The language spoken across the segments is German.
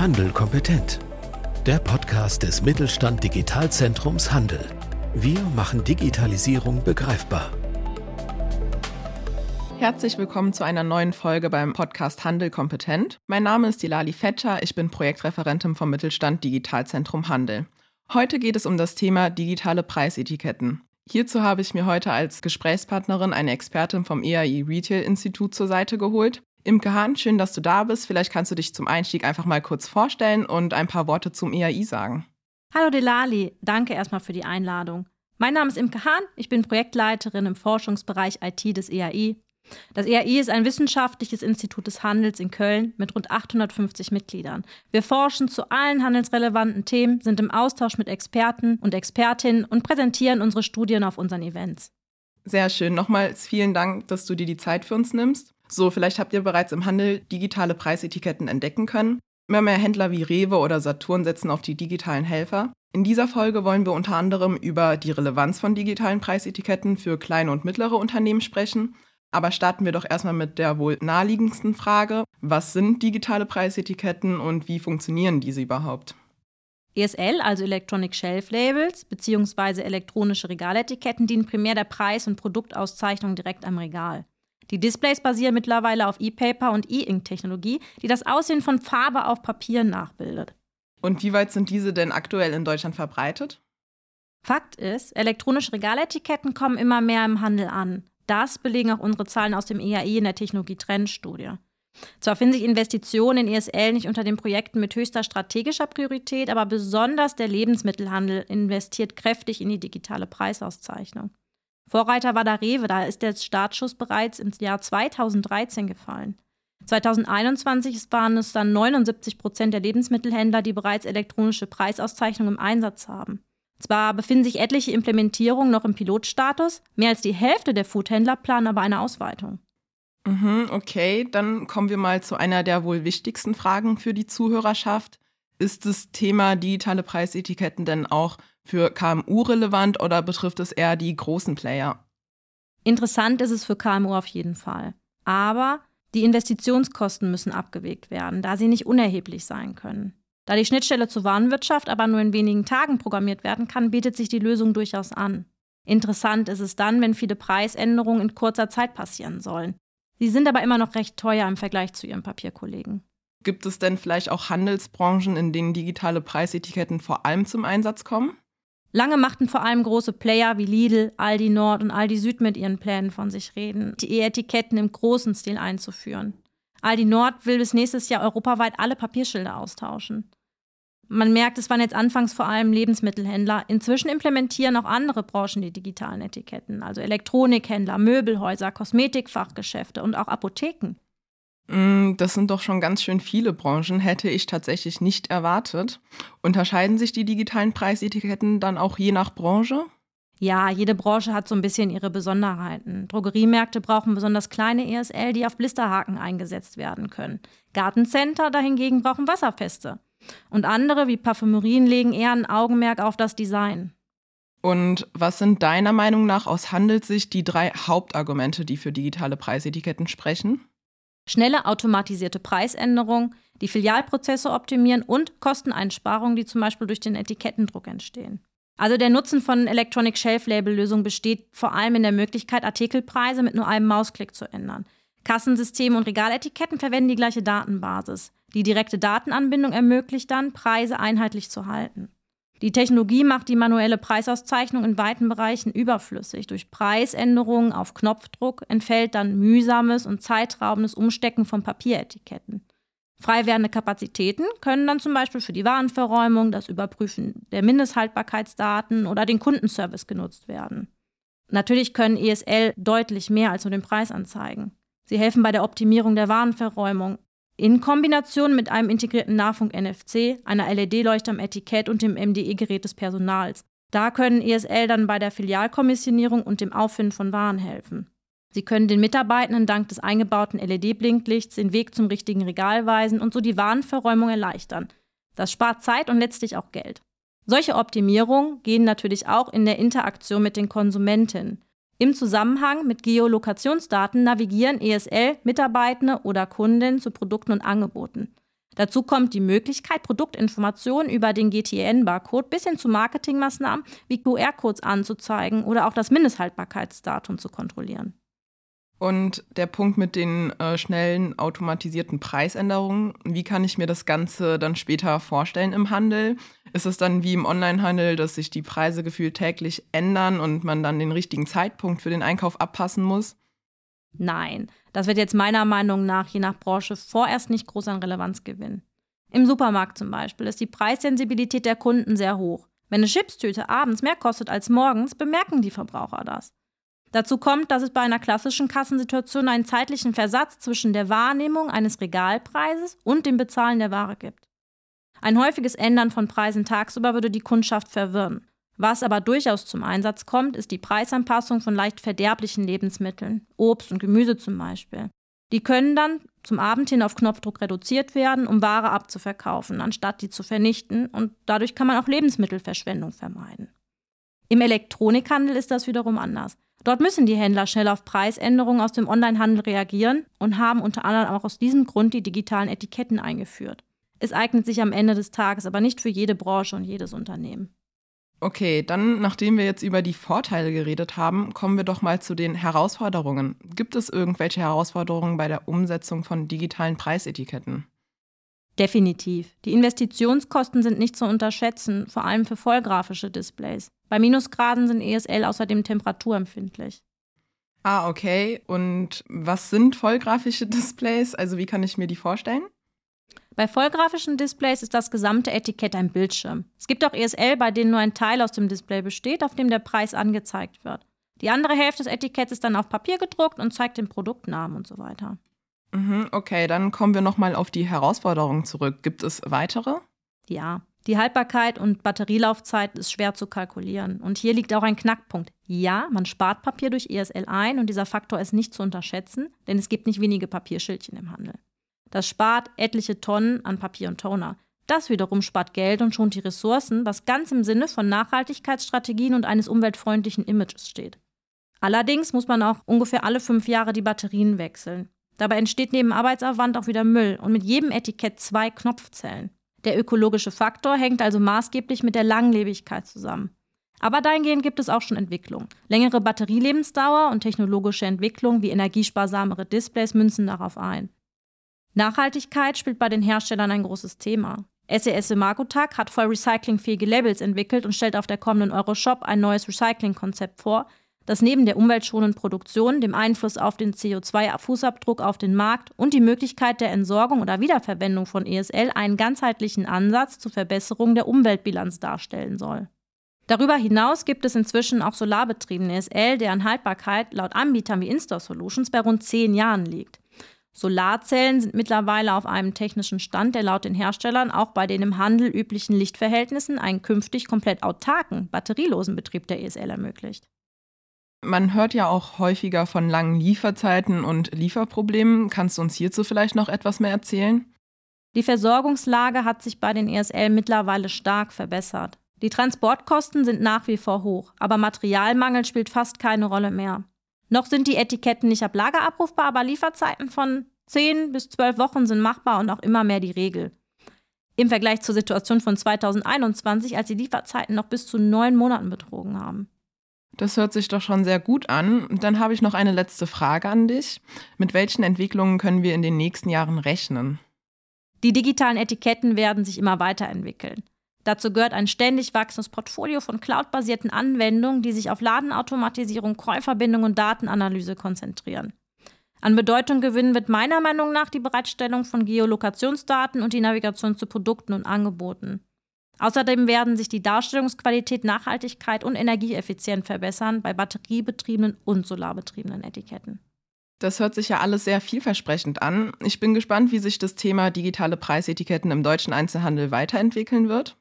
Handel kompetent. Der Podcast des Mittelstand Digitalzentrums Handel. Wir machen Digitalisierung begreifbar. Herzlich willkommen zu einer neuen Folge beim Podcast Handel kompetent. Mein Name ist Dilali Fetscher, ich bin Projektreferentin vom Mittelstand Digitalzentrum Handel. Heute geht es um das Thema digitale Preisetiketten. Hierzu habe ich mir heute als Gesprächspartnerin eine Expertin vom EAI Retail Institut zur Seite geholt. Imke Hahn, schön, dass du da bist. Vielleicht kannst du dich zum Einstieg einfach mal kurz vorstellen und ein paar Worte zum EAI sagen. Hallo Delali, danke erstmal für die Einladung. Mein Name ist Imke Hahn, ich bin Projektleiterin im Forschungsbereich IT des EAI. Das EAI ist ein wissenschaftliches Institut des Handels in Köln mit rund 850 Mitgliedern. Wir forschen zu allen handelsrelevanten Themen, sind im Austausch mit Experten und Expertinnen und präsentieren unsere Studien auf unseren Events. Sehr schön. Nochmals vielen Dank, dass du dir die Zeit für uns nimmst. So, vielleicht habt ihr bereits im Handel digitale Preisetiketten entdecken können. Immer mehr Händler wie Rewe oder Saturn setzen auf die digitalen Helfer. In dieser Folge wollen wir unter anderem über die Relevanz von digitalen Preisetiketten für kleine und mittlere Unternehmen sprechen. Aber starten wir doch erstmal mit der wohl naheliegendsten Frage. Was sind digitale Preisetiketten und wie funktionieren diese überhaupt? ESL, also Electronic Shelf Labels, beziehungsweise elektronische Regaletiketten, dienen primär der Preis- und Produktauszeichnung direkt am Regal. Die Displays basieren mittlerweile auf E-Paper und E-Ink-Technologie, die das Aussehen von Farbe auf Papier nachbildet. Und wie weit sind diese denn aktuell in Deutschland verbreitet? Fakt ist, elektronische Regaletiketten kommen immer mehr im Handel an. Das belegen auch unsere Zahlen aus dem EAI in der Technologie-Trendstudie. Zwar finden sich Investitionen in ESL nicht unter den Projekten mit höchster strategischer Priorität, aber besonders der Lebensmittelhandel investiert kräftig in die digitale Preisauszeichnung. Vorreiter war der Rewe, da ist der Startschuss bereits im Jahr 2013 gefallen. 2021 waren es dann 79 Prozent der Lebensmittelhändler, die bereits elektronische Preisauszeichnungen im Einsatz haben. Zwar befinden sich etliche Implementierungen noch im Pilotstatus, mehr als die Hälfte der Foodhändler planen aber eine Ausweitung. Mhm, okay, dann kommen wir mal zu einer der wohl wichtigsten Fragen für die Zuhörerschaft. Ist das Thema digitale Preisetiketten denn auch für KMU relevant oder betrifft es eher die großen Player? Interessant ist es für KMU auf jeden Fall. Aber die Investitionskosten müssen abgewegt werden, da sie nicht unerheblich sein können. Da die Schnittstelle zur Warenwirtschaft aber nur in wenigen Tagen programmiert werden kann, bietet sich die Lösung durchaus an. Interessant ist es dann, wenn viele Preisänderungen in kurzer Zeit passieren sollen. Sie sind aber immer noch recht teuer im Vergleich zu ihren Papierkollegen. Gibt es denn vielleicht auch Handelsbranchen, in denen digitale Preisetiketten vor allem zum Einsatz kommen? Lange machten vor allem große Player wie Lidl, Aldi Nord und Aldi Süd mit ihren Plänen von sich reden, die E-Etiketten im großen Stil einzuführen. Aldi Nord will bis nächstes Jahr europaweit alle Papierschilder austauschen. Man merkt, es waren jetzt anfangs vor allem Lebensmittelhändler. Inzwischen implementieren auch andere Branchen die digitalen Etiketten, also Elektronikhändler, Möbelhäuser, Kosmetikfachgeschäfte und auch Apotheken. Mm, das sind doch schon ganz schön viele Branchen, hätte ich tatsächlich nicht erwartet. Unterscheiden sich die digitalen Preisetiketten dann auch je nach Branche? Ja, jede Branche hat so ein bisschen ihre Besonderheiten. Drogeriemärkte brauchen besonders kleine ESL, die auf Blisterhaken eingesetzt werden können. Gartencenter dahingegen brauchen wasserfeste. Und andere wie Parfümerien legen eher ein Augenmerk auf das Design. Und was sind deiner Meinung nach aus Handelssicht die drei Hauptargumente, die für digitale Preisetiketten sprechen? Schnelle automatisierte Preisänderungen, die Filialprozesse optimieren und Kosteneinsparungen, die zum Beispiel durch den Etikettendruck entstehen. Also der Nutzen von Electronic Shelf Label Lösungen besteht vor allem in der Möglichkeit, Artikelpreise mit nur einem Mausklick zu ändern. Kassensysteme und Regaletiketten verwenden die gleiche Datenbasis. Die direkte Datenanbindung ermöglicht dann, Preise einheitlich zu halten. Die Technologie macht die manuelle Preisauszeichnung in weiten Bereichen überflüssig. Durch Preisänderungen auf Knopfdruck entfällt dann mühsames und zeitraubendes Umstecken von Papieretiketten. Frei werdende Kapazitäten können dann zum Beispiel für die Warenverräumung, das Überprüfen der Mindesthaltbarkeitsdaten oder den Kundenservice genutzt werden. Natürlich können ESL deutlich mehr als nur den Preis anzeigen. Sie helfen bei der Optimierung der Warenverräumung, in Kombination mit einem integrierten Nahfunk NFC, einer LED-Leuchte am Etikett und dem MDE-Gerät des Personals. Da können ESL dann bei der Filialkommissionierung und dem Auffinden von Waren helfen. Sie können den Mitarbeitenden dank des eingebauten LED-Blinklichts den Weg zum richtigen Regal weisen und so die Warenverräumung erleichtern. Das spart Zeit und letztlich auch Geld. Solche Optimierungen gehen natürlich auch in der Interaktion mit den Konsumentinnen. Im Zusammenhang mit Geolokationsdaten navigieren ESL Mitarbeitende oder Kunden zu Produkten und Angeboten. Dazu kommt die Möglichkeit, Produktinformationen über den GTN-Barcode bis hin zu Marketingmaßnahmen wie QR-Codes anzuzeigen oder auch das Mindesthaltbarkeitsdatum zu kontrollieren. Und der Punkt mit den äh, schnellen automatisierten Preisänderungen, wie kann ich mir das Ganze dann später vorstellen im Handel? Ist es dann wie im Onlinehandel, dass sich die Preise gefühlt täglich ändern und man dann den richtigen Zeitpunkt für den Einkauf abpassen muss? Nein, das wird jetzt meiner Meinung nach je nach Branche vorerst nicht groß an Relevanz gewinnen. Im Supermarkt zum Beispiel ist die Preissensibilität der Kunden sehr hoch. Wenn eine Chipstüte abends mehr kostet als morgens, bemerken die Verbraucher das. Dazu kommt, dass es bei einer klassischen Kassensituation einen zeitlichen Versatz zwischen der Wahrnehmung eines Regalpreises und dem Bezahlen der Ware gibt. Ein häufiges Ändern von Preisen tagsüber würde die Kundschaft verwirren. Was aber durchaus zum Einsatz kommt, ist die Preisanpassung von leicht verderblichen Lebensmitteln, Obst und Gemüse zum Beispiel. Die können dann zum Abend hin auf Knopfdruck reduziert werden, um Ware abzuverkaufen, anstatt die zu vernichten, und dadurch kann man auch Lebensmittelverschwendung vermeiden. Im Elektronikhandel ist das wiederum anders. Dort müssen die Händler schnell auf Preisänderungen aus dem Onlinehandel reagieren und haben unter anderem auch aus diesem Grund die digitalen Etiketten eingeführt. Es eignet sich am Ende des Tages aber nicht für jede Branche und jedes Unternehmen. Okay, dann, nachdem wir jetzt über die Vorteile geredet haben, kommen wir doch mal zu den Herausforderungen. Gibt es irgendwelche Herausforderungen bei der Umsetzung von digitalen Preisetiketten? Definitiv. Die Investitionskosten sind nicht zu unterschätzen, vor allem für vollgrafische Displays. Bei Minusgraden sind ESL außerdem temperaturempfindlich. Ah, okay. Und was sind vollgrafische Displays? Also wie kann ich mir die vorstellen? Bei vollgrafischen Displays ist das gesamte Etikett ein Bildschirm. Es gibt auch ESL, bei denen nur ein Teil aus dem Display besteht, auf dem der Preis angezeigt wird. Die andere Hälfte des Etiketts ist dann auf Papier gedruckt und zeigt den Produktnamen und so weiter. Mhm, okay, dann kommen wir nochmal auf die Herausforderungen zurück. Gibt es weitere? Ja, die Haltbarkeit und Batterielaufzeit ist schwer zu kalkulieren. Und hier liegt auch ein Knackpunkt. Ja, man spart Papier durch ESL ein und dieser Faktor ist nicht zu unterschätzen, denn es gibt nicht wenige Papierschildchen im Handel. Das spart etliche Tonnen an Papier und Toner. Das wiederum spart Geld und schont die Ressourcen, was ganz im Sinne von Nachhaltigkeitsstrategien und eines umweltfreundlichen Images steht. Allerdings muss man auch ungefähr alle fünf Jahre die Batterien wechseln. Dabei entsteht neben Arbeitsaufwand auch wieder Müll und mit jedem Etikett zwei Knopfzellen. Der ökologische Faktor hängt also maßgeblich mit der Langlebigkeit zusammen. Aber dahingehend gibt es auch schon Entwicklung. Längere Batterielebensdauer und technologische Entwicklung wie energiesparsamere Displays münzen darauf ein. Nachhaltigkeit spielt bei den Herstellern ein großes Thema. SES Magotag hat voll recyclingfähige Labels entwickelt und stellt auf der kommenden Euroshop ein neues Recycling-Konzept vor, das neben der umweltschonenden Produktion, dem Einfluss auf den CO2-Fußabdruck auf den Markt und die Möglichkeit der Entsorgung oder Wiederverwendung von ESL einen ganzheitlichen Ansatz zur Verbesserung der Umweltbilanz darstellen soll. Darüber hinaus gibt es inzwischen auch solarbetriebene ESL, deren Haltbarkeit laut Anbietern wie Instore Solutions bei rund zehn Jahren liegt. Solarzellen sind mittlerweile auf einem technischen Stand, der laut den Herstellern auch bei den im Handel üblichen Lichtverhältnissen einen künftig komplett autarken, batterielosen Betrieb der ESL ermöglicht. Man hört ja auch häufiger von langen Lieferzeiten und Lieferproblemen. Kannst du uns hierzu vielleicht noch etwas mehr erzählen? Die Versorgungslage hat sich bei den ESL mittlerweile stark verbessert. Die Transportkosten sind nach wie vor hoch, aber Materialmangel spielt fast keine Rolle mehr. Noch sind die Etiketten nicht ab Lager abrufbar, aber Lieferzeiten von 10 bis 12 Wochen sind machbar und auch immer mehr die Regel. Im Vergleich zur Situation von 2021, als die Lieferzeiten noch bis zu neun Monaten betrogen haben. Das hört sich doch schon sehr gut an. Dann habe ich noch eine letzte Frage an dich. Mit welchen Entwicklungen können wir in den nächsten Jahren rechnen? Die digitalen Etiketten werden sich immer weiterentwickeln. Dazu gehört ein ständig wachsendes Portfolio von cloudbasierten Anwendungen, die sich auf Ladenautomatisierung, Käuferbindung und Datenanalyse konzentrieren. An Bedeutung gewinnen wird meiner Meinung nach die Bereitstellung von Geolokationsdaten und die Navigation zu Produkten und Angeboten. Außerdem werden sich die Darstellungsqualität, Nachhaltigkeit und Energieeffizienz verbessern bei batteriebetriebenen und solarbetriebenen Etiketten. Das hört sich ja alles sehr vielversprechend an. Ich bin gespannt, wie sich das Thema digitale Preisetiketten im deutschen Einzelhandel weiterentwickeln wird.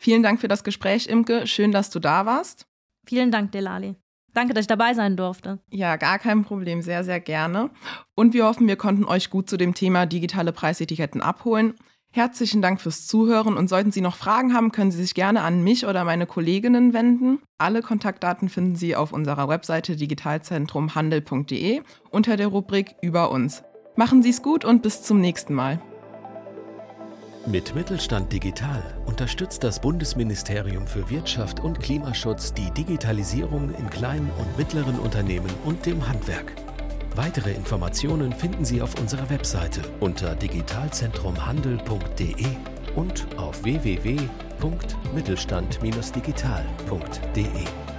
Vielen Dank für das Gespräch, Imke. Schön, dass du da warst. Vielen Dank, Delali. Danke, dass ich dabei sein durfte. Ja, gar kein Problem, sehr, sehr gerne. Und wir hoffen, wir konnten euch gut zu dem Thema digitale Preisetiketten abholen. Herzlichen Dank fürs Zuhören und sollten Sie noch Fragen haben, können Sie sich gerne an mich oder meine Kolleginnen wenden. Alle Kontaktdaten finden Sie auf unserer Webseite digitalzentrumhandel.de unter der Rubrik Über uns. Machen Sie es gut und bis zum nächsten Mal. Mit Mittelstand Digital unterstützt das Bundesministerium für Wirtschaft und Klimaschutz die Digitalisierung in kleinen und mittleren Unternehmen und dem Handwerk. Weitere Informationen finden Sie auf unserer Webseite unter digitalzentrumhandel.de und auf www.mittelstand-digital.de.